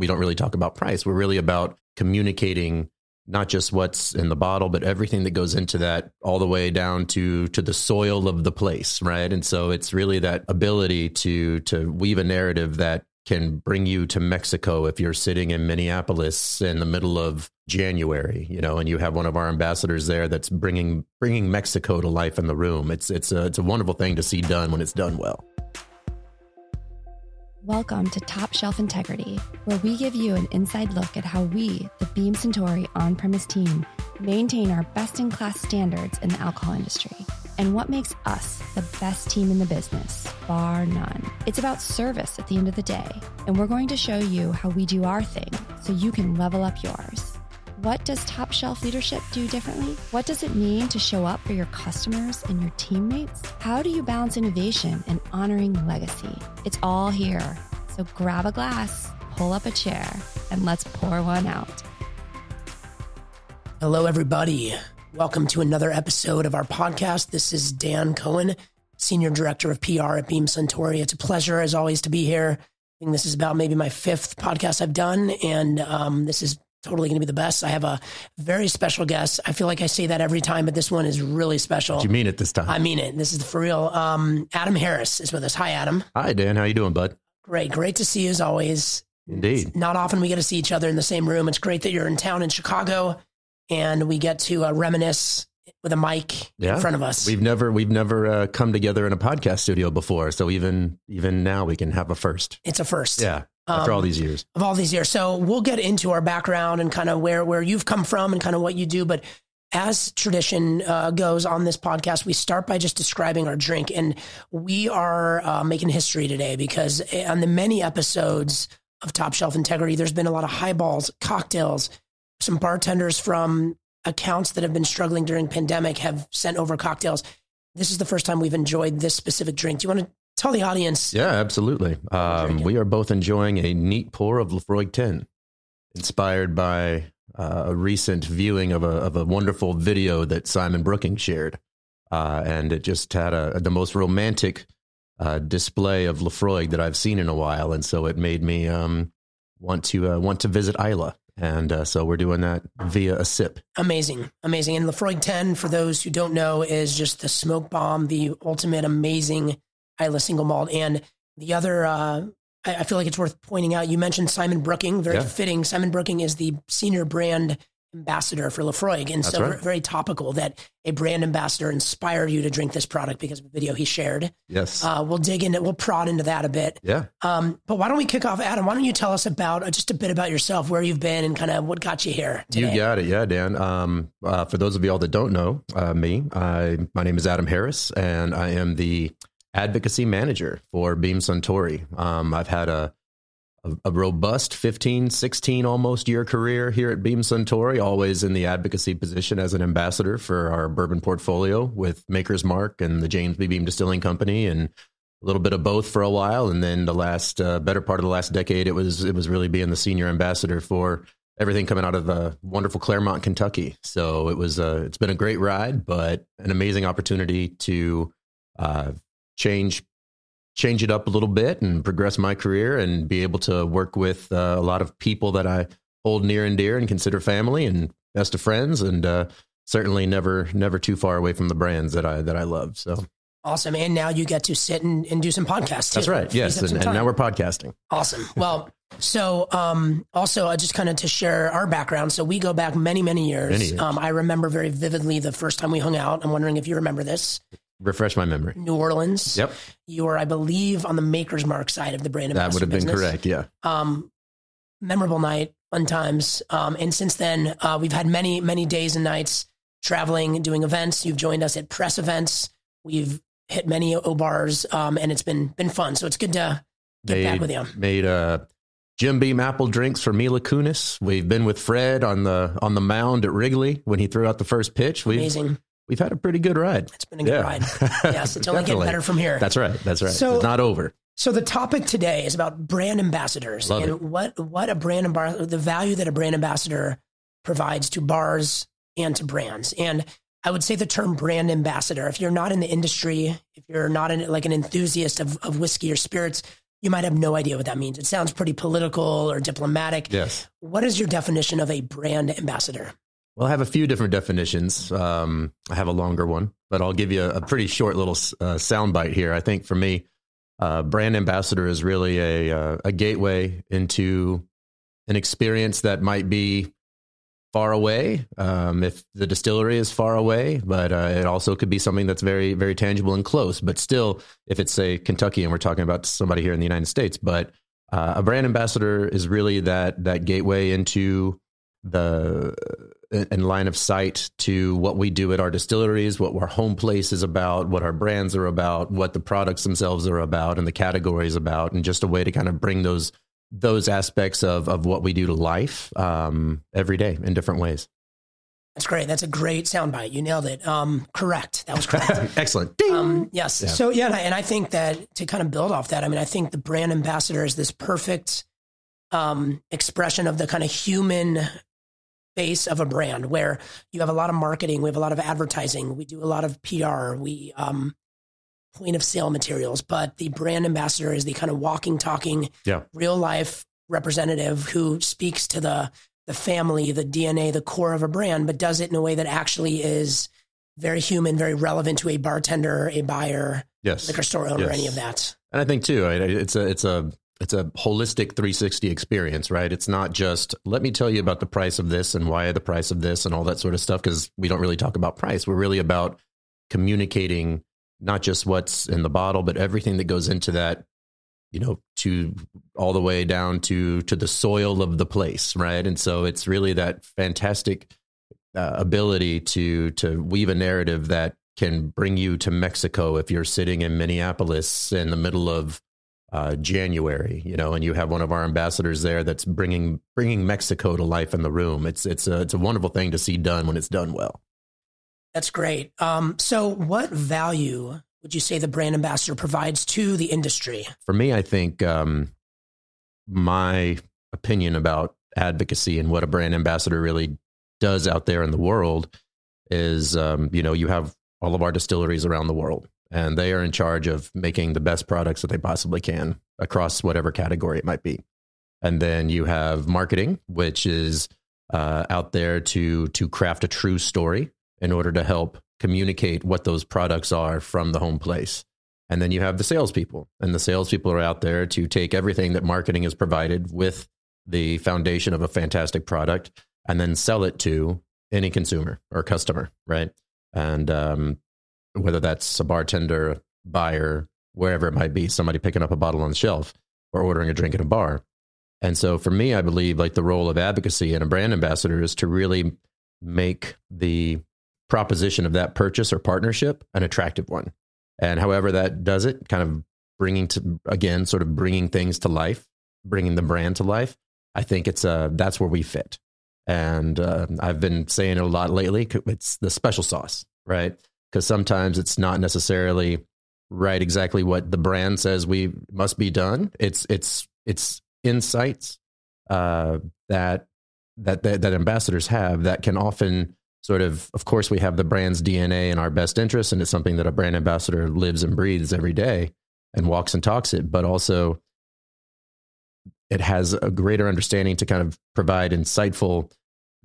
we don't really talk about price. We're really about communicating not just what's in the bottle, but everything that goes into that, all the way down to to the soil of the place, right? And so it's really that ability to to weave a narrative that can bring you to Mexico if you're sitting in Minneapolis in the middle of January, you know, and you have one of our ambassadors there that's bringing bringing Mexico to life in the room. It's it's a it's a wonderful thing to see done when it's done well. Welcome to Top Shelf Integrity, where we give you an inside look at how we, the Beam Suntory on premise team, maintain our best in class standards in the alcohol industry and what makes us the best team in the business, bar none. It's about service at the end of the day, and we're going to show you how we do our thing so you can level up yours. What does top shelf leadership do differently? What does it mean to show up for your customers and your teammates? How do you balance innovation and honoring legacy? It's all here. So grab a glass, pull up a chair, and let's pour one out. Hello, everybody. Welcome to another episode of our podcast. This is Dan Cohen, Senior Director of PR at Beam Suntory. It's a pleasure, as always, to be here. I think this is about maybe my fifth podcast I've done, and um, this is totally going to be the best. I have a very special guest. I feel like I say that every time, but this one is really special. Do you mean it this time? I mean it. This is for real. Um, Adam Harris is with us. Hi, Adam. Hi, Dan. How you doing, bud? Great. Great to see you as always. Indeed. It's not often we get to see each other in the same room. It's great that you're in town in Chicago and we get to uh, reminisce with a mic Yeah. in front of us. We've never we've never uh, come together in a podcast studio before, so even even now we can have a first. it's a first. Yeah, after Um, all these years. of all these years. So we'll get into our background and kind of where where you've come from and kind of what you do. But as tradition uh, goes on this podcast, we start by just describing our drink, and we are uh, making history today because on the many episodes of Top Shelf Integrity, there's been a lot of highballs, cocktails. Some bartenders from accounts that have been struggling during pandemic have sent over cocktails. This is the first time we've enjoyed this specific drink. Do you want to tell the audience? Yeah, absolutely. Um, we are both enjoying a neat pour of Laphroaig 10, inspired by uh, a recent viewing of a of a wonderful video that Simon Brooking shared, uh, and it just had a, the most romantic uh, display of Laphroaig that I've seen in a while, and so it made me um, want to uh, want to visit Islay, and uh, so we're doing that via a sip. Amazing, amazing. And Laphroaig 10, for those who don't know, is just the smoke bomb, the ultimate amazing Islay single malt. And the other, uh, I, I feel like it's worth pointing out. You mentioned Simon Brooking, very Yeah. fitting. Simon Brooking is the senior brand ambassador for Laphroaig, and That's so right. very topical that a brand ambassador inspired you to drink this product because of a video he shared. Yes. Uh, we'll dig into, we'll prod into that a bit. yeah. Um, but why don't we kick off, Adam? Why don't you tell us about uh, just a bit about yourself, where you've been, and kind of what got you here today? You got it, yeah, Dan. Um, uh, for those of y'all that don't know uh, me, I, my name is Adam Harris, and I am the advocacy manager for Beam Suntory. Um, I've had a, a, a robust 15, 16 almost year career here at Beam Suntory, always in the advocacy position as an ambassador for our bourbon portfolio with Maker's Mark and the James B. Beam Distilling Company, and a little bit of both for a while. And then the last uh, better part of the last decade, it was it was really being the senior ambassador for everything coming out of the wonderful Clermont, Kentucky. So it was uh, it's been a great ride, but an amazing opportunity to uh, change change it up a little bit and progress my career and be able to work with uh, a lot of people that I hold near and dear and consider family and best of friends and uh, certainly never never too far away from the brands that I that I love. So Awesome. And now you get to sit and, and do some podcasts. that's right. Yes, and, and now we're podcasting. awesome. Well, so um, also uh, just kind of to share our background. So we go back many, many years. Many years. Um, I remember very vividly the first time we hung out. I'm wondering if you remember this. Refresh my memory. New Orleans. Yep, You were, I believe, on the Maker's Mark side of the brand that would have been business. correct. Yeah. Um, memorable night, fun times. Um, and since then, uh, we've had many, many days and nights traveling, doing events. You've joined us at press events. We've hit many O bars, um, and it's been been fun. So it's good to get back with you. Made uh, Jim Beam apple drinks for Mila Kunis. We've been with Fred on the on the mound at Wrigley when he threw out the first pitch. We've Amazing. We've had a pretty good ride. It's been a good ride. Yes, it's only getting better from here. That's right. That's right. So- it's not over. So the topic today is about brand ambassadors Love and it. what what a brand ambassador, the value that a brand ambassador provides to bars and to brands. And I would say the term brand ambassador, if you're not in the industry, if you're not in, like an enthusiast of, of whiskey or spirits, you might have no idea what that means. It sounds pretty political or diplomatic. Yes. What is your definition of a brand ambassador? Well, I have a few different definitions. Um, I have a longer one, but I'll give you a, a pretty short little uh, soundbite here. I think for me, uh, brand ambassador is really a, uh, a gateway into an experience that might be far away um, if the distillery is far away but uh, it also could be something that's very very tangible and close but still if it's say kentucky and we're talking about somebody here in the united states but uh, a brand ambassador is really that that gateway into the and line of sight to what we do at our distilleries, what our home place is about, what our brands are about, what the products themselves are about, and the categories about, and just a way to kind of bring those those aspects of of what we do to life um, every day in different ways. That's great. That's a great soundbite. You nailed it. Um, correct. That was correct. Excellent. Um, yes. Yeah. So yeah, and I, and I, think that to kind of build off that, I mean, I think the brand ambassador is this perfect um, expression of the kind of human face of a brand where you have a lot of marketing, we have a lot of advertising, we do a lot of PR, we um, point of sale materials, but the brand ambassador is the kind of walking, talking, yeah. real life representative who speaks to the the family, the DNA, the core of a brand, but does it in a way that actually is very human, very relevant to a bartender, a buyer, yes. liquor store owner, yes. any of that. And I think too, it's a it's a it's a holistic 360 experience, right? It's not just let me tell you about the price of this and why the price of this and all that sort of stuff because we don't really talk about price. We're really about communicating not just what's in the bottle, but everything that goes into that, you know, to all the way down to to the soil of the place, right? And so it's really that fantastic uh, ability to to weave a narrative that can bring you to Mexico if you're sitting in Minneapolis in the middle of uh, January, you know, and you have one of our ambassadors there that's bringing bringing Mexico to life in the room. It's it's a it's a wonderful thing to see done when it's done well. That's great. Um, so, what value would you say the brand ambassador provides to the industry? For me, I think um, my opinion about advocacy and what a brand ambassador really does out there in the world is, um, you know, you have all of our distilleries around the world and they are in charge of making the best products that they possibly can across whatever category it might be. And then you have marketing, which is uh, out there to to craft a true story in order to help communicate what those products are from the home place. And then you have the salespeople, and the salespeople are out there to take everything that marketing has provided with the foundation of a fantastic product and then sell it to any consumer or customer, right? And um, whether that's a bartender, buyer, wherever it might be, somebody picking up a bottle on the shelf or ordering a drink in a bar. And so for me, I believe like the role of advocacy and a brand ambassador is to really make the proposition of that purchase or partnership an attractive one. And however that does it, kind of bringing to, again, sort of bringing things to life, bringing the brand to life. I think it's uh, that's where we fit. And uh, I've been saying it a lot lately. It's the special sauce, right? Because sometimes it's not necessarily right exactly what the brand says we must be done. It's it's it's insights uh, that, that that that ambassadors have that can often sort of of course we have the brand's DNA in our best interest, and it's something that a brand ambassador lives and breathes every day and walks and talks it, but also it has a greater understanding to kind of provide insightful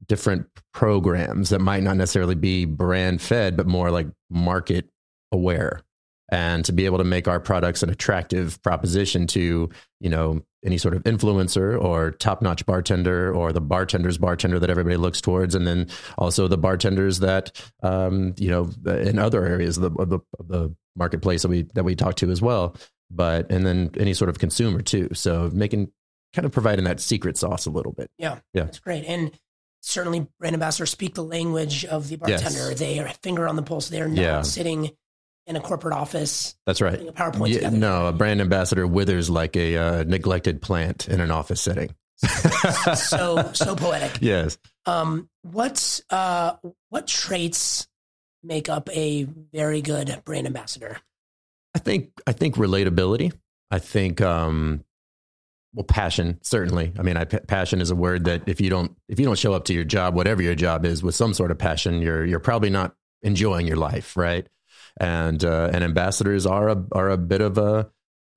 different programs that might not necessarily be brand fed, but more like market aware. And to be able to make our products an attractive proposition to, you know, any sort of influencer or top notch bartender or the bartender's bartender that everybody looks towards. And then also the bartenders that, um, you know, in other areas of the, of the, of the marketplace that we, that we talk to as well. But, and then any sort of consumer too. So making, kind of providing that secret sauce a little bit. Yeah. Yeah. That's great. And, certainly brand ambassadors speak the language of the bartender. Yes. They are finger on the pulse. They're not yeah. sitting in a corporate office. That's right. A PowerPoint yeah, No, a brand ambassador withers like a uh, neglected plant in an office setting. so so poetic. Yes. Um, what's uh, what traits make up a very good brand ambassador? I think I think relatability. I think um, well passion certainly i mean I, passion is a word that if you don't if you don't show up to your job whatever your job is with some sort of passion you're you're probably not enjoying your life right and uh, and ambassadors are a are a bit of a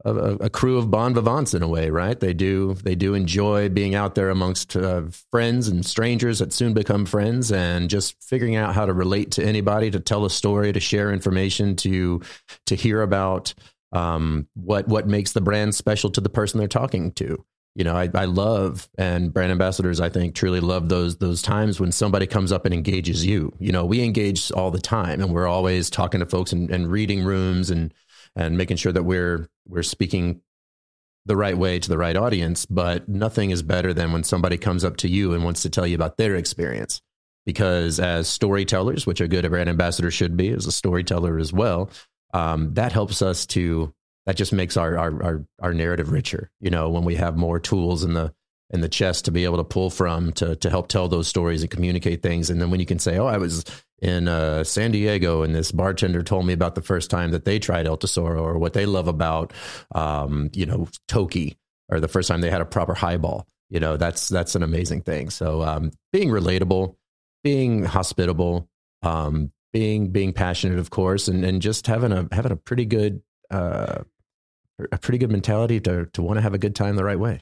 a, a, crew of bon vivants in a way, right? They do they do enjoy being out there amongst uh, friends and strangers that soon become friends, and just figuring out how to relate to anybody, to tell a story, to share information, to to hear about um, what what makes the brand special to the person they're talking to. You know, I, I love and brand ambassadors, I think, truly love those those times when somebody comes up and engages you. You know, we engage all the time, and we're always talking to folks and, and reading rooms and and making sure that we're we're speaking the right way to the right audience. But nothing is better than when somebody comes up to you and wants to tell you about their experience. Because as storytellers, which a good brand ambassador should be, as a storyteller as well, um, that helps us to that just makes our, our our our narrative richer. You know, when we have more tools in the in the chest to be able to pull from to to help tell those stories and communicate things. And then when you can say, "Oh, I was in uh, San Diego, and this bartender told me about the first time that they tried El Tesoro or what they love about, um, you know, Toki, or the first time they had a proper highball. You know, that's that's an amazing thing. So um, being relatable, being hospitable, um, being being passionate, of course, and and just having a having a pretty good uh, a pretty good mentality to to want to have a good time the right way.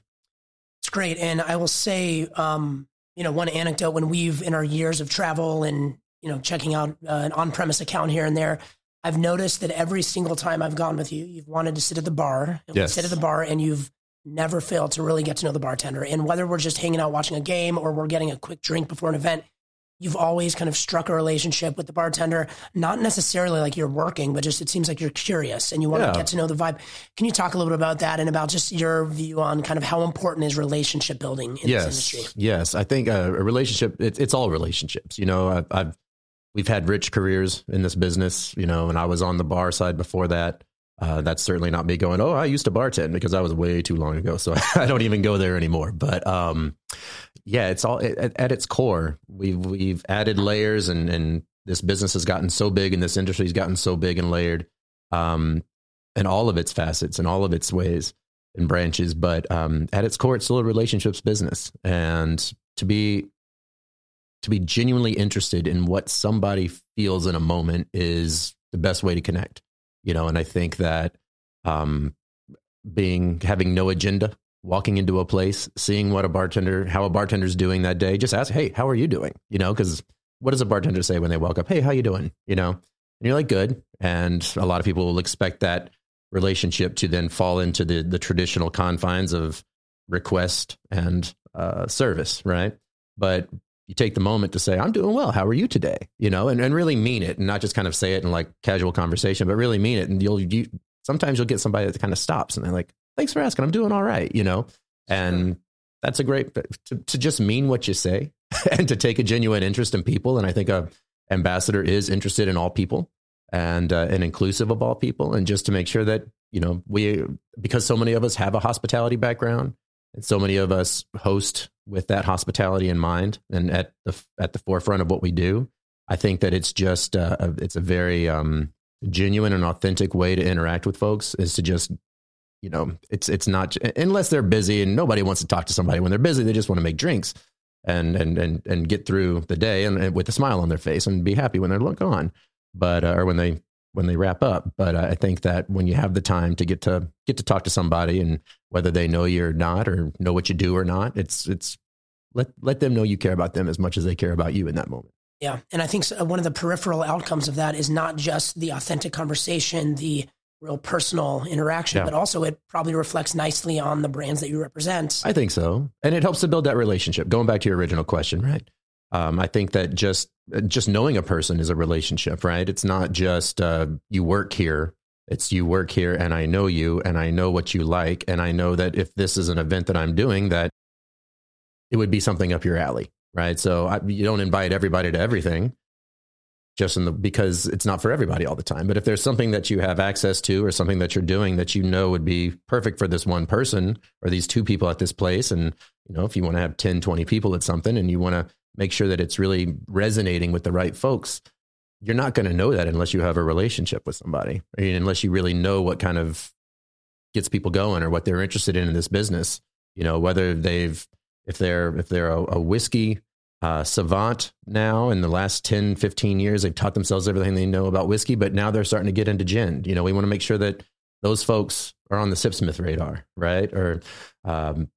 It's great, and I will say, um, you know, one anecdote when we've in our years of travel and you know, checking out uh, an on-premise account here and there, I've noticed that every single time I've gone with you, you've wanted to sit at the bar, yes. sit at the bar, and you've never failed to really get to know the bartender. And whether we're just hanging out watching a game or we're getting a quick drink before an event, you've always kind of struck a relationship with the bartender. Not necessarily like you're working, but just it seems like you're curious and you want yeah. to get to know the vibe. Can you talk a little bit about that and about just your view on kind of how important is relationship building in yes. this industry? Yes, I think uh, a relationship. It, it's all relationships. You know, I've, I've we've had rich careers in this business, you know, and I was on the bar side before that. Uh, that's certainly not me going, oh, I used to bartend because I was way too long ago. So I don't even go there anymore. But um, yeah, it's all at, at, its core. We've, we've added layers and, and this business has gotten so big and this industry has gotten so big and layered um, in all of its facets and all of its ways and branches. But um, at its core, it's still a relationships business. And to be to be genuinely interested in what somebody feels in a moment is the best way to connect you know and i think that um being having no agenda walking into a place seeing what a bartender how a bartender's doing that day just ask hey how are you doing? You know because what does a bartender say when they walk up hey how you doing? You know and you're like good. And a lot of people will expect that relationship to then fall into the the traditional confines of request and uh, service right? But you take the moment to say, I'm doing well. How are you today? You know, and, and really mean it and not just kind of say it in like casual conversation, but really mean it. And you'll, you, sometimes you'll get somebody that kind of stops and they're like, thanks for asking. I'm doing all right. You know, and that's a great, to, to just mean what you say and to take a genuine interest in people. And I think a ambassador is interested in all people and, uh, and inclusive of all people. And just to make sure that, you know, we, because so many of us have a hospitality background and so many of us host with that hospitality in mind and at the at the forefront of what we do. I think that it's just uh, it's a very um, genuine and authentic way to interact with folks is to just you know it's it's not unless they're busy and nobody wants to talk to somebody when they're busy they just want to make drinks and and and and get through the day and, and with a smile on their face and be happy when they're gone but uh, or when they when they wrap up. But I think that when you have the time to get to get to talk to somebody, and whether they know you or not, or know what you do or not, it's it's let let them know you care about them as much as they care about you in that moment. Yeah, and I think uh, one of the peripheral outcomes of that is not just the authentic conversation, the real personal interaction, yeah. but also it probably reflects nicely on the brands that you represent. I think so, and it helps to build that relationship. Going back to your original question, right? Um, I think that just just knowing a person is a relationship, right? It's not just uh, you work here. It's you work here, and I know you, and I know what you like, and I know that if this is an event that I'm doing, that it would be something up your alley, right? So I, you don't invite everybody to everything, just in the because it's not for everybody all the time. But if there's something that you have access to, or something that you're doing that you know would be perfect for this one person or these two people at this place, and you know if you want to have 10, 20 people at something, and you want to make sure that it's really resonating with the right folks you're not going to know that unless you have a relationship with somebody I mean, unless you really know what kind of gets people going or what they're interested in in this business you know whether they've if they're if they're a, a whiskey uh, savant now in the last 10 15 years they've taught themselves everything they know about whiskey but now they're starting to get into gin you know we want to make sure that those folks are on the Sipsmith radar, right? Or um,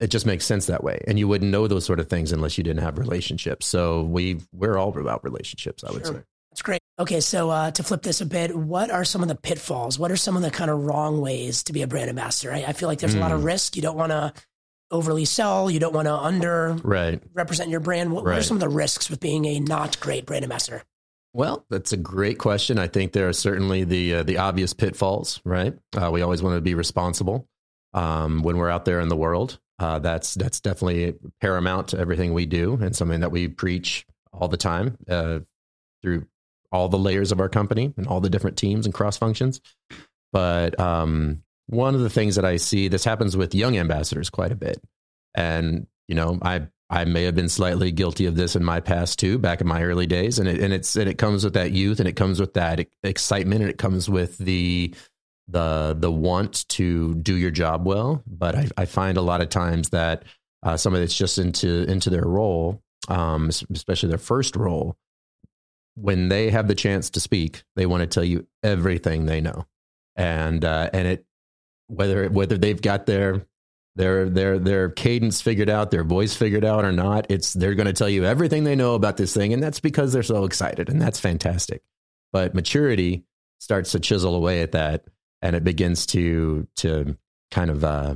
it just makes sense that way. And you wouldn't know those sort of things unless you didn't have relationships. So we we're all about relationships, I would sure. say. That's great. Okay, so uh, to flip this a bit, what are some of the pitfalls? What are some of the kind of wrong ways to be a brand ambassador? I, I feel like there's mm. a lot of hmm. risk. You don't want to overly sell. You don't want to under right. represent your brand. What, right. what, are some of the risks with being a not great brand ambassador? Well, that's a great question. I think there are certainly the uh, the obvious pitfalls. Right, uh, we always want to be responsible um, when we're out there in the world. Uh, that's that's definitely paramount to everything we do, and something that we preach all the time uh, through all the layers of our company and all the different teams and cross functions. But um, one of the things that I see this happens with young ambassadors quite a bit, and you know, I I may have been slightly guilty of this in my past too, back in my early days, and it and it's and it comes with that youth, and it comes with that excitement, and it comes with the the the want to do your job well. But I, I find a lot of times that uh, somebody that's just into into their role, um, especially their first role, when they have the chance to speak, they want to tell you everything they know, and uh, and it whether whether they've got their their their their cadence figured out, their voice figured out or not. It's they're going to tell you everything they know about this thing, and that's because they're so excited, and that's fantastic. But maturity starts to chisel away at that, and it begins to to kind of uh,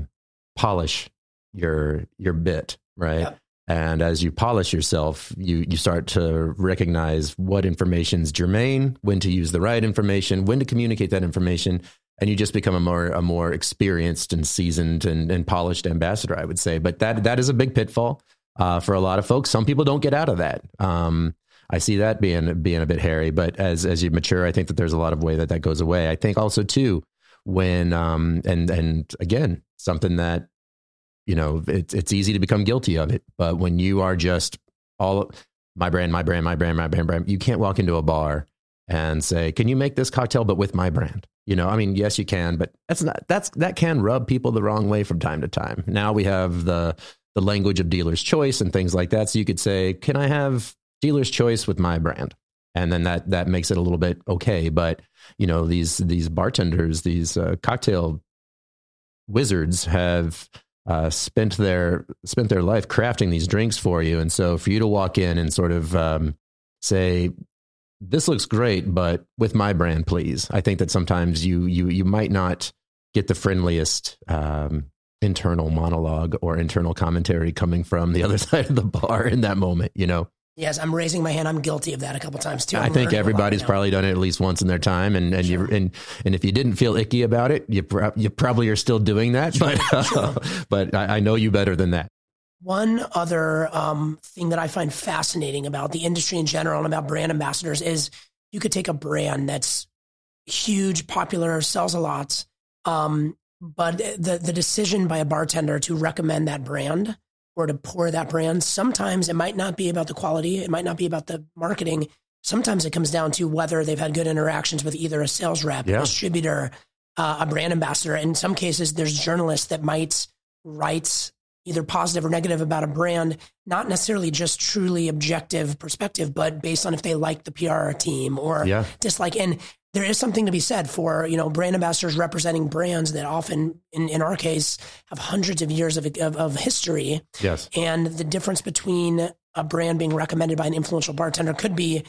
polish your your bit, right? Yeah. And as you polish yourself, you you start to recognize what information is germane, when to use the right information, when to communicate that information, and you just become a more a more experienced and seasoned and, and polished ambassador, I would say. But that that is a big pitfall uh, for a lot of folks. Some people don't get out of that. Um, I see that being being a bit hairy, but as as you mature, I think that there's a lot of way that that goes away. I think also too when um, and and again something that you know it's it's easy to become guilty of it, but when you are just all my brand, my brand, my brand, my brand, brand, you can't walk into a bar and say, "Can you make this cocktail but with my brand?" You know, I mean, yes, you can, but that's not that's that can rub people the wrong way from time to time. Now we have the the language of dealer's choice and things like that. So you could say, "Can I have dealer's choice with my brand?" And then that that makes it a little bit okay. But you know, these these bartenders, these uh, cocktail wizards have uh, spent their spent their life crafting these drinks for you, and so for you to walk in and sort of um, say, this looks great, but with my brand, please. I think that sometimes you you you might not get the friendliest um, internal monologue or internal commentary coming from the other side of the bar in that moment. You know. Yes, I'm raising my hand. I'm guilty of that a couple times too. I'm i think everybody's probably done it at least once in their time, and and sure. you and and if you didn't feel icky about it, you you probably are still doing that. Sure. But uh, sure. but I, I know you better than that. One other um, thing that I find fascinating about the industry in general and about brand ambassadors is you could take a brand that's huge, popular, sells a lot, um, but the the decision by a bartender to recommend that brand or to pour that brand, sometimes it might not be about the quality, it might not be about the marketing. Sometimes it comes down to whether they've had good interactions with either a sales rep, yeah. distributor, uh, a brand ambassador. In some cases, there's journalists that might write either positive or negative about a brand, not necessarily just truly objective perspective, but based on if they like the PR team or yeah. dislike. And there is something to be said for, you know, brand ambassadors representing brands that often, in, in our case, have hundreds of years of, of, of history. Yes. And the difference between a brand being recommended by an influential bartender could be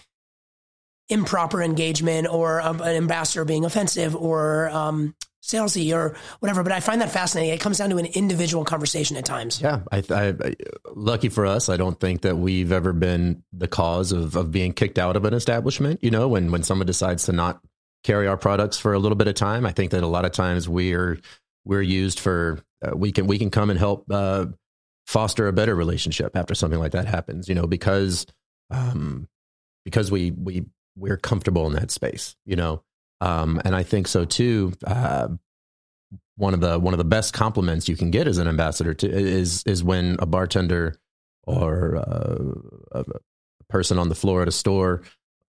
improper engagement or an ambassador being offensive or um, salesy or whatever. But I find that fascinating. It comes down to an individual conversation at times. Yeah, I, I, lucky for us, I don't think that we've ever been the cause of of being kicked out of an establishment. You know, when when someone decides to not carry our products for a little bit of time, I think that a lot of times we're we're used for uh, we can we can come and help uh, foster a better relationship after something like that happens. You know, because um, because we we we're comfortable in that space. You know, um, and I think so too. Uh, one of the one of the best compliments you can get as an ambassador to, is is when a bartender or uh, a person on the floor at a store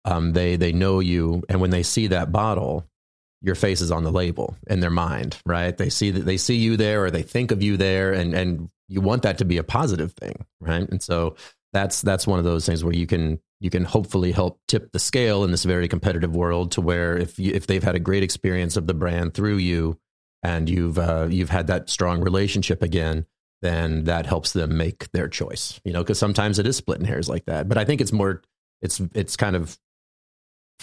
um, they they know you, and when they see that bottle, your face is on the label in their mind, right? They see that they see you there, or they think of you there, and and you want that to be a positive thing, right? And so that's that's one of those things where you can you can hopefully help tip the scale in this very competitive world to where if you, if they've had a great experience of the brand through you and you've uh, you've had that strong relationship again, then that helps them make their choice. You know, because sometimes it is splitting hairs like that. But I think it's more it's it's kind of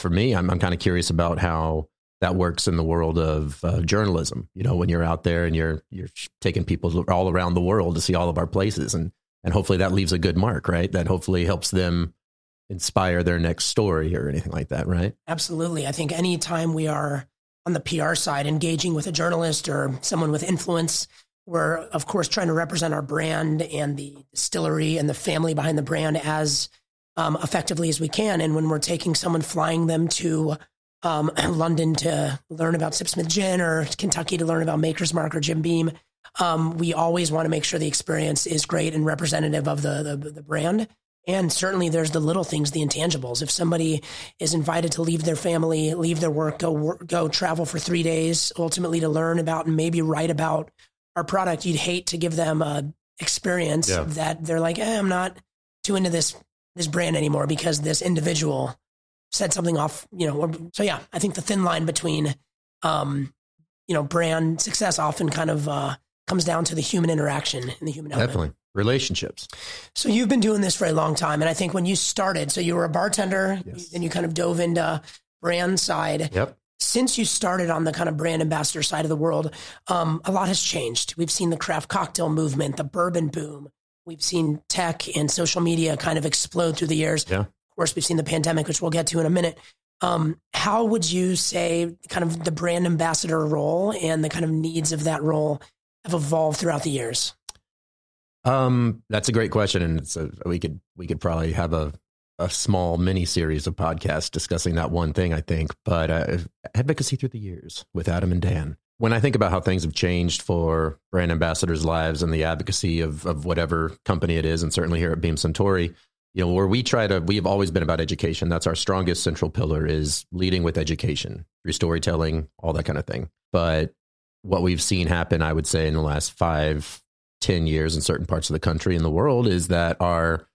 for me. I'm I'm kind of curious about how that works in the world of uh, journalism. You know, when you're out there and you're you're taking people all around the world to see all of our places, and and hopefully that leaves a good mark, right? That hopefully helps them inspire their next story or anything like that, right? Absolutely. I think anytime we are on the PR side engaging with a journalist or someone with influence, we're of course trying to represent our brand and the distillery and the family behind the brand as um, effectively as we can. And when we're taking someone flying them to um, London to learn about Sipsmith Gin or Kentucky to learn about Maker's Mark or Jim Beam, um, we always want to make sure the experience is great and representative of the, the, the brand. And certainly there's the little things, the intangibles. If somebody is invited to leave their family, leave their work, go work, go travel for three days, ultimately to learn about and maybe write about our product, you'd hate to give them a experience yeah. that they're like, eh, I'm not too into this this brand anymore because this individual said something off, you know. Or, so yeah, I think the thin line between, um, you know, brand success often kind of uh, comes down to the human interaction and the human element. Definitely relationships. So you've been doing this for a long time, and I think when you started, so you were a bartender, yes. and you kind of dove into brand side. Yep. Since you started on the kind of brand ambassador side of the world, um, a lot has changed. We've seen the craft cocktail movement, the bourbon boom. We've seen tech and social media kind of explode through the years. Yeah. Of course, we've seen the pandemic, which we'll get to in a minute. Um, how would you say kind of the brand ambassador role and the kind of needs of that role have evolved throughout the years? Um, that's a great question, and it's a, we could we could probably have a a small mini series of podcasts discussing that one thing. I think, but uh, advocacy through the years with Adam and Dan. When I think about how things have changed for brand ambassadors' lives and the advocacy of of whatever company it is, and certainly here at Beam Suntory, you know, where we try to, we have always been about education. That's our strongest central pillar is leading with education through storytelling, all that kind of thing. But what we've seen happen, I would say, in the last five, ten years in certain parts of the country and the world is that our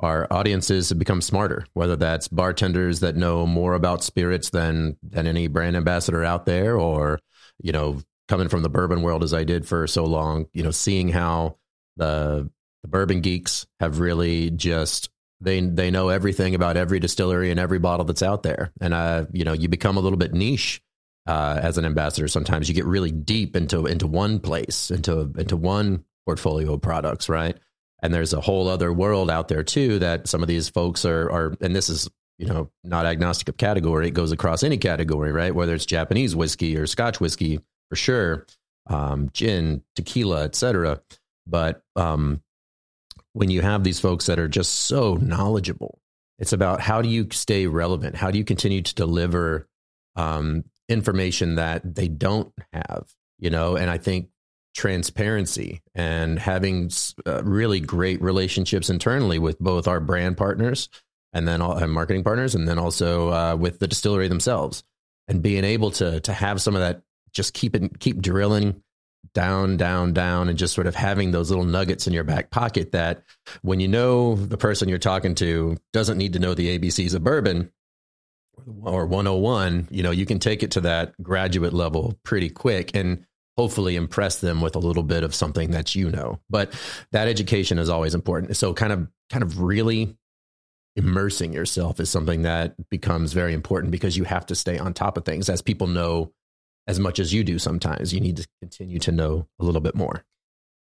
our audiences have become smarter, whether that's bartenders that know more about spirits than than any brand ambassador out there, or you know, coming from the bourbon world as I did for so long, you know, seeing how the the bourbon geeks have really just they they know everything about every distillery and every bottle that's out there, and uh, you know, you become a little bit niche uh, as an ambassador. Sometimes you get really deep into into one place, into into one portfolio of products, right? And there's a whole other world out there too that some of these folks are are, and this is you know not agnostic of category. It goes across any category, right? Whether it's Japanese whiskey or Scotch whiskey, for sure, um, gin, tequila, etc. But um, when you have these folks that are just so knowledgeable, it's about how do you stay relevant? How do you continue to deliver um, information that they don't have? You know, and I think transparency and having uh, really great relationships internally with both our brand partners and then all, and marketing partners, and then also uh, with the distillery themselves, and being able to to have some of that, just keep it keep drilling down, down, down, and just sort of having those little nuggets in your back pocket that when you know the person you're talking to doesn't need to know the ABCs of bourbon or 101, you know, you can take it to that graduate level pretty quick and hopefully impress them with a little bit of something that you know. But that education is always important. So kind of kind of really immersing yourself is something that becomes very important because you have to stay on top of things as people know as much as you do sometimes. You need to continue to know a little bit more.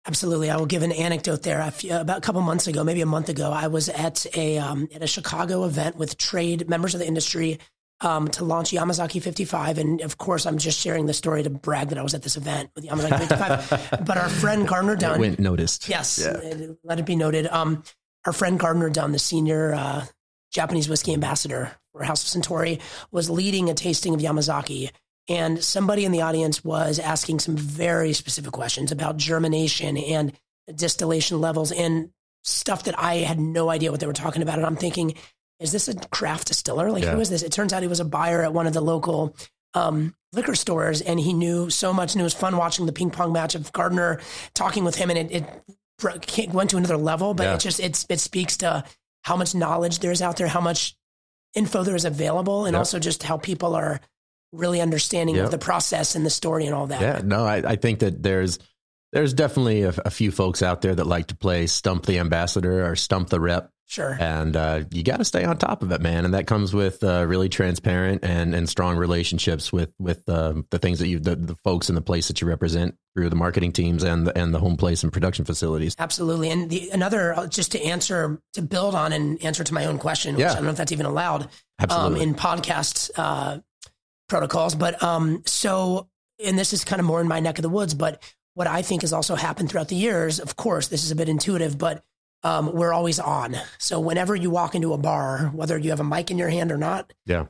Absolutely, I will give an anecdote there. About a couple months ago, maybe a month ago, I was at a um, at a Chicago event with trade members of the industry um, to launch Yamazaki 55. And of course, I'm just sharing the story to brag that I was at this event with Yamazaki 55. but our friend Gardner Dunn. It went noticed. Yes, yeah. let it be noted. Um, our friend Gardner Dunn, the senior uh, Japanese whiskey ambassador for House of Suntory, was leading a tasting of Yamazaki. And somebody in the audience was asking some very specific questions about germination and distillation levels and stuff that I had no idea what they were talking about. And I'm thinking, is this a craft distiller? Like, yeah. who is this? It turns out he was a buyer at one of the local um, liquor stores, and he knew so much, and it was fun watching the ping pong match of Gardner talking with him, and it, it went to another level. But yeah. it just it it speaks to how much knowledge there's out there, how much info there is available, and Yep. also just how people are really understanding Yep. the process and the story and all that. Yeah, no, I, I think that there's there's definitely a, a few folks out there that like to play stump the ambassador or stump the rep, Sure. and uh, you got to stay on top of it, man. And that comes with uh, really transparent and and strong relationships with with uh, the things that you the, the folks in the place that you represent through the marketing teams and the, and the home place and production facilities. Absolutely. And the another uh, just to answer to build on and answer to my own question, which Yeah. I don't know if that's even allowed um, in podcast uh, protocols. But um, so, and this is kind of more in my neck of the woods, but what I think has also happened throughout the years, of course, this is a bit intuitive, but um, we're always on. So whenever you walk into a bar, whether you have a mic in your hand or not, Yeah.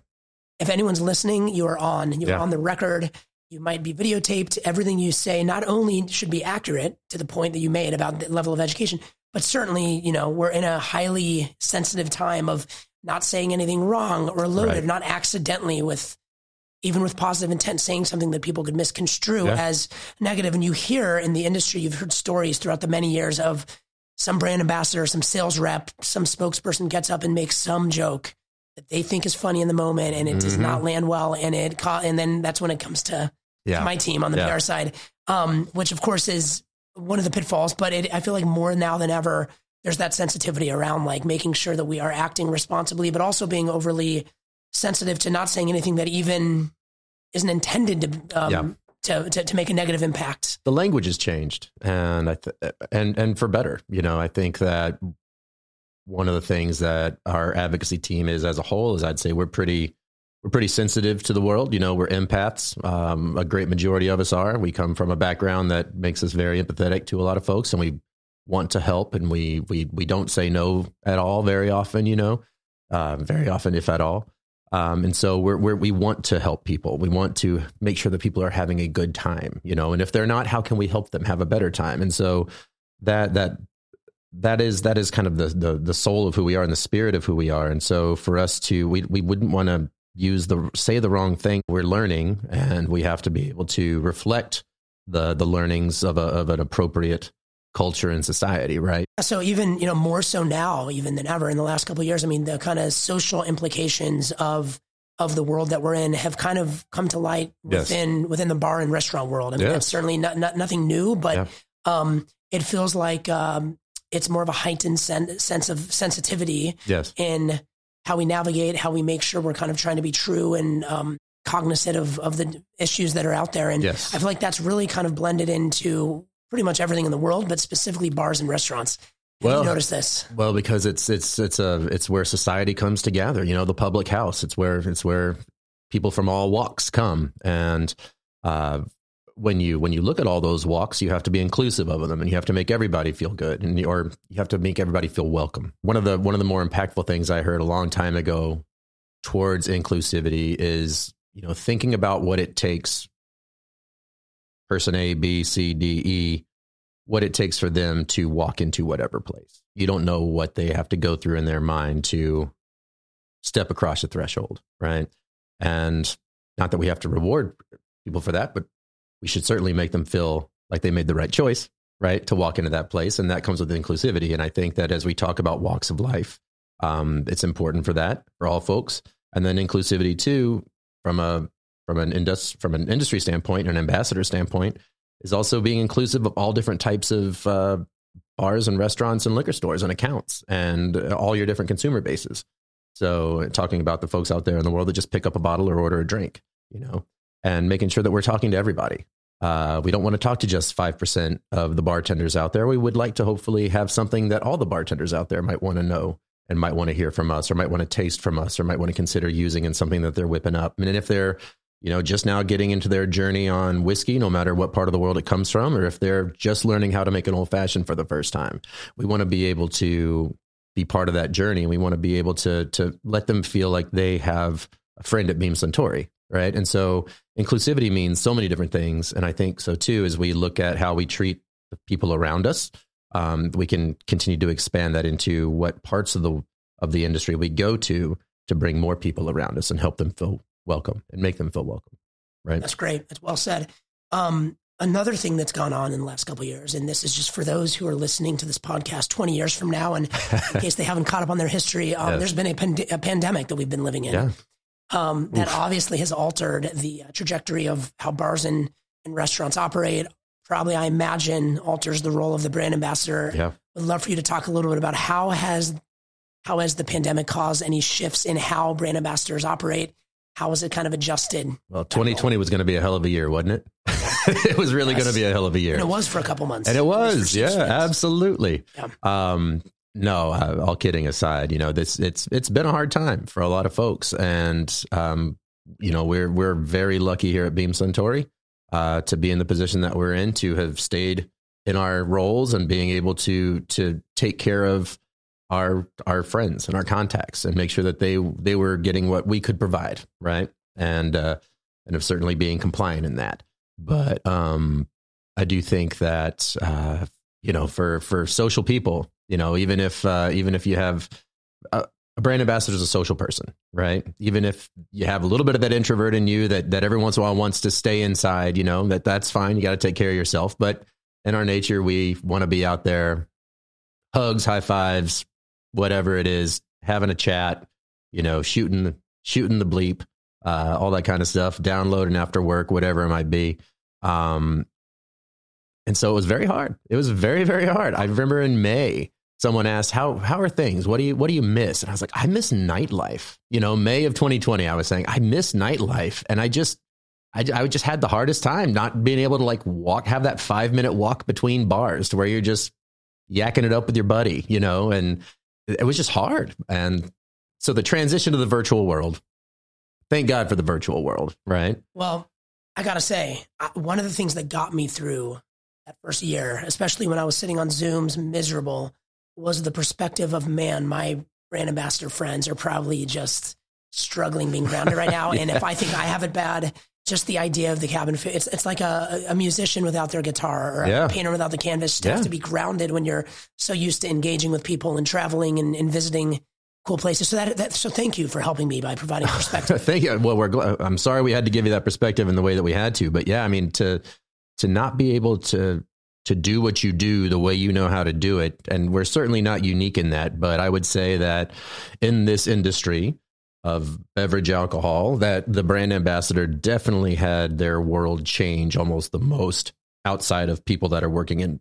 if anyone's listening, you are on. You're Yeah. on the record. You might be videotaped. Everything you say not only should be accurate to the point that you made about the level of education, but certainly, you know, we're in a highly sensitive time of not saying anything wrong or loaded, Right. not accidentally with even with positive intent saying something that people could misconstrue Yeah. as negative. And you hear in the industry, you've heard stories throughout the many years of some brand ambassador, some sales rep, some spokesperson gets up and makes some joke that they think is funny in the moment and it does Mhm. not land well and it ca- and then that's when it comes to Yeah. my team on the Yeah. PR side um, which of course is one of the pitfalls but it, I feel like more now than ever there's that sensitivity around like making sure that we are acting responsibly but also being overly sensitive to not saying anything that even isn't intended to um, Yeah. To, to to make a negative impact. The language has changed and I th- and and for better. You know i think that one of the things that our advocacy team is as a whole is i'd say we're pretty we're pretty sensitive to the world. You know we're empaths. Um, a great majority of us are. We come from a background that makes us very empathetic to a lot of folks and we want to help and we we we don't say no at all very often you know uh, very often if at all um, and so we're, we're, we want to help people. We want to make sure that people are having a good time, you know, and if they're not, how can we help them have a better time? And so that, that, that is, that is kind of the, the, the soul of who we are and the spirit of who we are. And so for us to, we, we wouldn't want to use the, say the wrong thing. We're learning and we have to be able to reflect the, the learnings of a, of an appropriate culture and society, right? So even you know more so now even than ever in the last couple of years. I mean the kind of social implications of of the world that we're in have kind of come to light Yes. within within the bar and restaurant world. I mean Yes. that's certainly not, not nothing new, but Yeah. um, it feels like um, it's more of a heightened sen- sense of sensitivity Yes. in how we navigate, how we make sure we're kind of trying to be true and um, cognizant of of the issues that are out there. And Yes. I feel like that's really kind of blended into pretty much everything in the world, but specifically bars and restaurants. Have Well- you noticed this? Well, because it's it's it's a it's where society comes together. You know, the public house. It's where it's where people from all walks come, and uh, when you when you look at all those walks, you have to be inclusive of them, and you have to make everybody feel good, and or you have to make everybody feel welcome. One of the one of the more impactful things I heard a long time ago towards inclusivity is you know thinking about what it takes person A, B, C, D, E, what it takes for them to walk into whatever place. You don't know what they have to go through in their mind to step across the threshold, right? And not that we have to reward people for that, but we should certainly make them feel like they made the right choice, right, to walk into that place. And that comes with inclusivity. And I think that as we talk about walks of life, um, it's important for that for all folks. And then inclusivity too, from a from an indus- from an industry standpoint, and an ambassador standpoint, is also being inclusive of all different types of uh, bars and restaurants and liquor stores and accounts and all your different consumer bases. So, talking about the folks out there in the world that just pick up a bottle or order a drink, you know, and making sure that we're talking to everybody. Uh, we don't want to talk to just 5% of the bartenders out there. We would like to hopefully have something that all the bartenders out there might want to know and might want to hear from us or might want to taste from us or might want to consider using in something that they're whipping up. And if they're you know, just now getting into their journey on whiskey, no matter what part of the world it comes from, or if they're just learning how to make an old fashioned for the first time. We want to be able to be part of that journey. We want to be able to to let them feel like they have a friend at Beam Suntory, right? And so inclusivity means so many different things, and I think so too. As we look at how we treat the people around us, um, we can continue to expand that into what parts of the of the industry we go to to bring more people around us and help them feel welcome and make them feel welcome. Right. That's great. That's well said. Um, another thing that's gone on in the last couple of years, and this is just for those who are listening to this podcast 20 years from now, and in case they haven't caught up on their history, um, Yes. there's been a, pand- a pandemic that we've been living in Yeah. um, that Oof. obviously has altered the uh, trajectory of how bars and, and restaurants operate. Probably, I imagine, alters the role of the brand ambassador. Yeah. Would love for you to talk a little bit about how has how has the pandemic caused any shifts in how brand ambassadors operate? How was it kind of adjusted? Well, 2020 was going to be a hell of a year, wasn't it? it was really Yes. going to be a hell of a year. And it was for a couple months. And it was, for yeah, six weeks. absolutely. Yeah. Um, no, uh, all kidding aside, you know, this it's it's been a hard time for a lot of folks, and um, you know, we're we're very lucky here at Beam Suntory uh, to be in the position that we're in to have stayed in our roles and being able to to take care of our our friends and our contacts and make sure that they they were getting what we could provide, right? And uh, and of certainly being compliant in that. But um, I do think that uh, you know for for social people, you know, even if uh, even if you have a, a brand ambassador is a social person, right? Even if you have a little bit of that introvert in you that that every once in a while wants to stay inside, you know, that that's fine. You got to take care of yourself, but in our nature, we want to be out there, hugs, high fives, whatever it is, having a chat, you know, shooting shooting the bleep, uh, all that kind of stuff, downloading after work, whatever it might be. Um, and so it was very hard. It was very, very hard. I remember in May, someone asked, "How how are things? What do you what do you miss?" And I was like, "I miss nightlife." You know, May of 2020, I was saying, "I miss nightlife," and I just. I, I just had the hardest time not being able to like walk, have that five minute walk between bars to where you're just yakking it up with your buddy, you know, and it was just hard. And so the transition to the virtual world, thank God for the virtual world, right? Well, I gotta say, one of the things that got me through that first year, especially when I was sitting on Zooms miserable, was the perspective of man, my brand ambassador friends are probably just struggling being grounded right now. And if I think I have it bad, just the idea of the cabin, fi- it's it's like a, a musician without their guitar or Yeah. a painter without the canvas. Just have to be grounded when you're so used to engaging with people and traveling and, and visiting cool places. So that, that so thank you for helping me by providing perspective. Thank you. Well, we're I'm sorry we had to give you that perspective in the way that we had to, but yeah, I mean to to not be able to to do what you do the way you know how to do it, and we're certainly not unique in that. But I would say that in this industry of beverage alcohol, that the brand ambassador definitely had their world change almost the most outside of people that are working in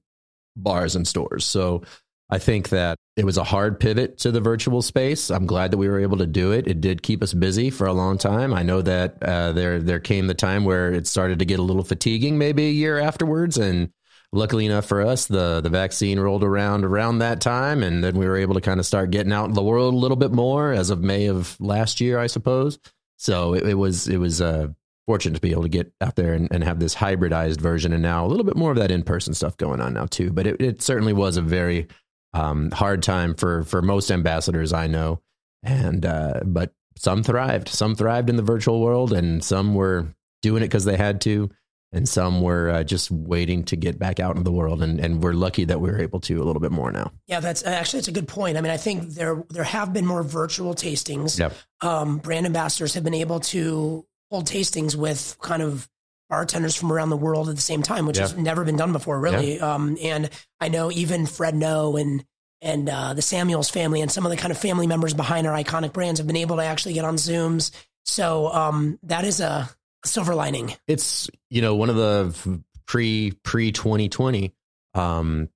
bars and stores. So I think that it was a hard pivot to the virtual space. I'm glad that we were able to do it. It did keep us busy for a long time. I know that uh, there there came the time where it started to get a little fatiguing, maybe a year afterwards, and luckily enough for us, the the vaccine rolled around around that time, and then we were able to kind of start getting out in the world a little bit more as of May of last year, I suppose. So it, it was it was uh, fortunate to be able to get out there and, and have this hybridized version, and now a little bit more of that in person stuff going on now too. But it, it certainly was a very um, hard time for for most ambassadors I know, and uh, but some thrived. Some thrived in the virtual world, and some were doing it because they had to, and some were uh, just waiting to get back out into the world. And and we're lucky that we were able to a little bit more now. Yeah, that's actually it's a good point. I mean, I think there there have been more virtual tastings. Yep. Um, brand ambassadors have been able to hold tastings with kind of bartenders from around the world at the same time, which Yeah. has never been done before, really. Um, and I know even Fred Noe and and uh, the Samuels family and some of the kind of family members behind our iconic brands have been able to actually get on Zooms. So um, that is a silver lining. it's you know one of the pre pre 2020 um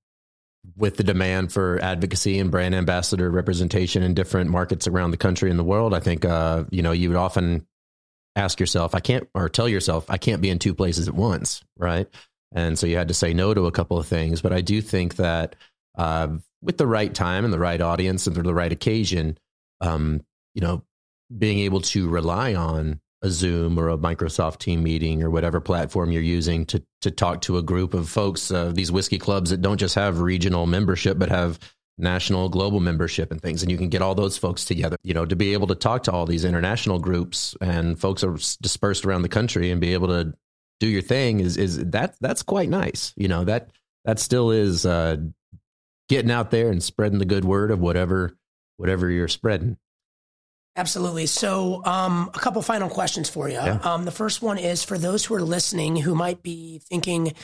with the demand for advocacy and brand ambassador representation in different markets around the country and the world i think uh you know you would often ask yourself i can't or tell yourself i can't be in two places at once right and so you had to say no to a couple of things but i do think that uh with the right time and the right audience and the right occasion um you know being able to rely on a Zoom or a Microsoft team meeting or whatever platform you're using to to talk to a group of folks, uh, these whiskey clubs that don't just have regional membership but have national, global membership and things, and you can get all those folks together. You know, to be able to talk to all these international groups and folks are dispersed around the country and be able to do your thing is is that that's quite nice. You know that that still is uh, getting out there and spreading the good word of whatever whatever you're spreading. Absolutely. So, um, a couple final questions for you. Yeah. Um, the first one is for those who are listening who might be thinking,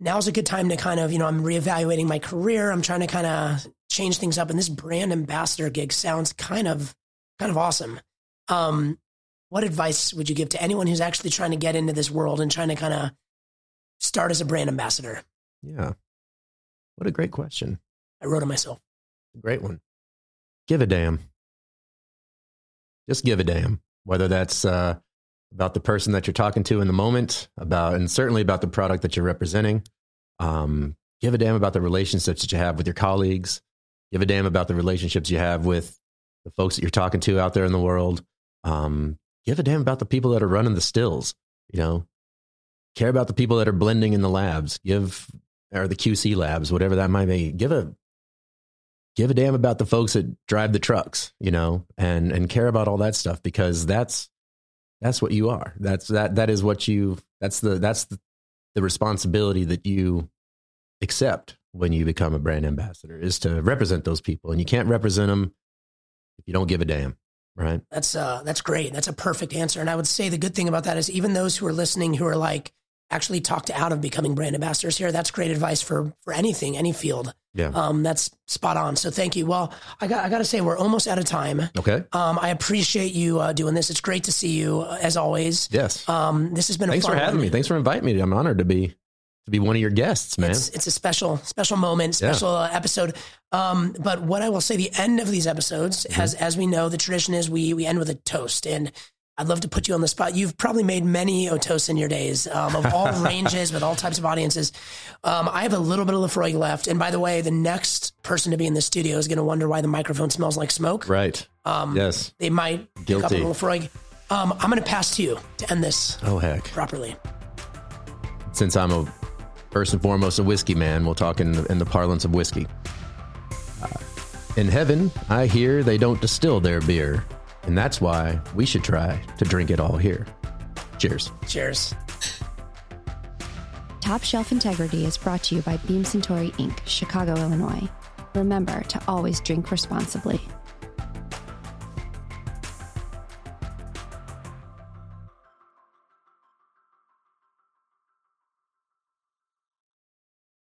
now's a good time to kind of, you know, I'm reevaluating my career. I'm trying to kind of change things up. And this brand ambassador gig sounds kind of, kind of awesome. Um, what advice would you give to anyone who's actually trying to get into this world and trying to kind of start as a brand ambassador? Yeah. What a great question. I wrote it myself. Great one. Give a damn. Just give a damn. Whether that's uh, about the person that you're talking to in the moment, about and certainly about the product that you're representing. Um, give a damn about the relationships that you have with your colleagues. Give a damn about the relationships you have with the folks that you're talking to out there in the world. Um, give a damn about the people that are running the stills. You know, care about the people that are blending in the labs. Give or the QC labs, whatever that might be. Give a give a damn about the folks that drive the trucks, you know, and and care about all that stuff because that's that's what you are. That's that that is what you that's the that's the, the responsibility that you accept when you become a brand ambassador is to represent those people and you can't represent them if you don't give a damn right that's uh that's great that's a perfect answer and i would say the good thing about that is even those who are listening who are like actually talked out of becoming brand ambassadors here. That's great advice for for anything, any field. Yeah. Um, that's spot on. So thank you. Well, I got I got to say we're almost out of time. Okay. Um, I appreciate you uh, doing this. It's great to see you uh, as always. Yes. Um, this has been thanks for having one. me. Thanks for inviting me. I'm honored to be to be one of your guests, man. It's, it's a special special moment, special yeah. uh, episode. Um, but what I will say, the end of these episodes, mm-hmm. as as we know, the tradition is we we end with a toast and. I'd love to put you on the spot. You've probably made many Otos in your days um, of all ranges with all types of audiences. Um, I have a little bit of Laphroaig left. And by the way, the next person to be in the studio is going to wonder why the microphone smells like smoke. Right. Um, yes. They might Guilty. pick up a. Um, I'm going to pass to you to end this. Oh, heck. Properly. Since I'm a first and foremost a whiskey man, we'll talk in the, in the parlance of whiskey. Uh, in heaven, I hear they don't distill their beer and that's why we should try to drink it all here. Cheers. Cheers. Top Shelf Integrity is brought to you by Beam Suntory Inc., Chicago, Illinois. Remember to always drink responsibly.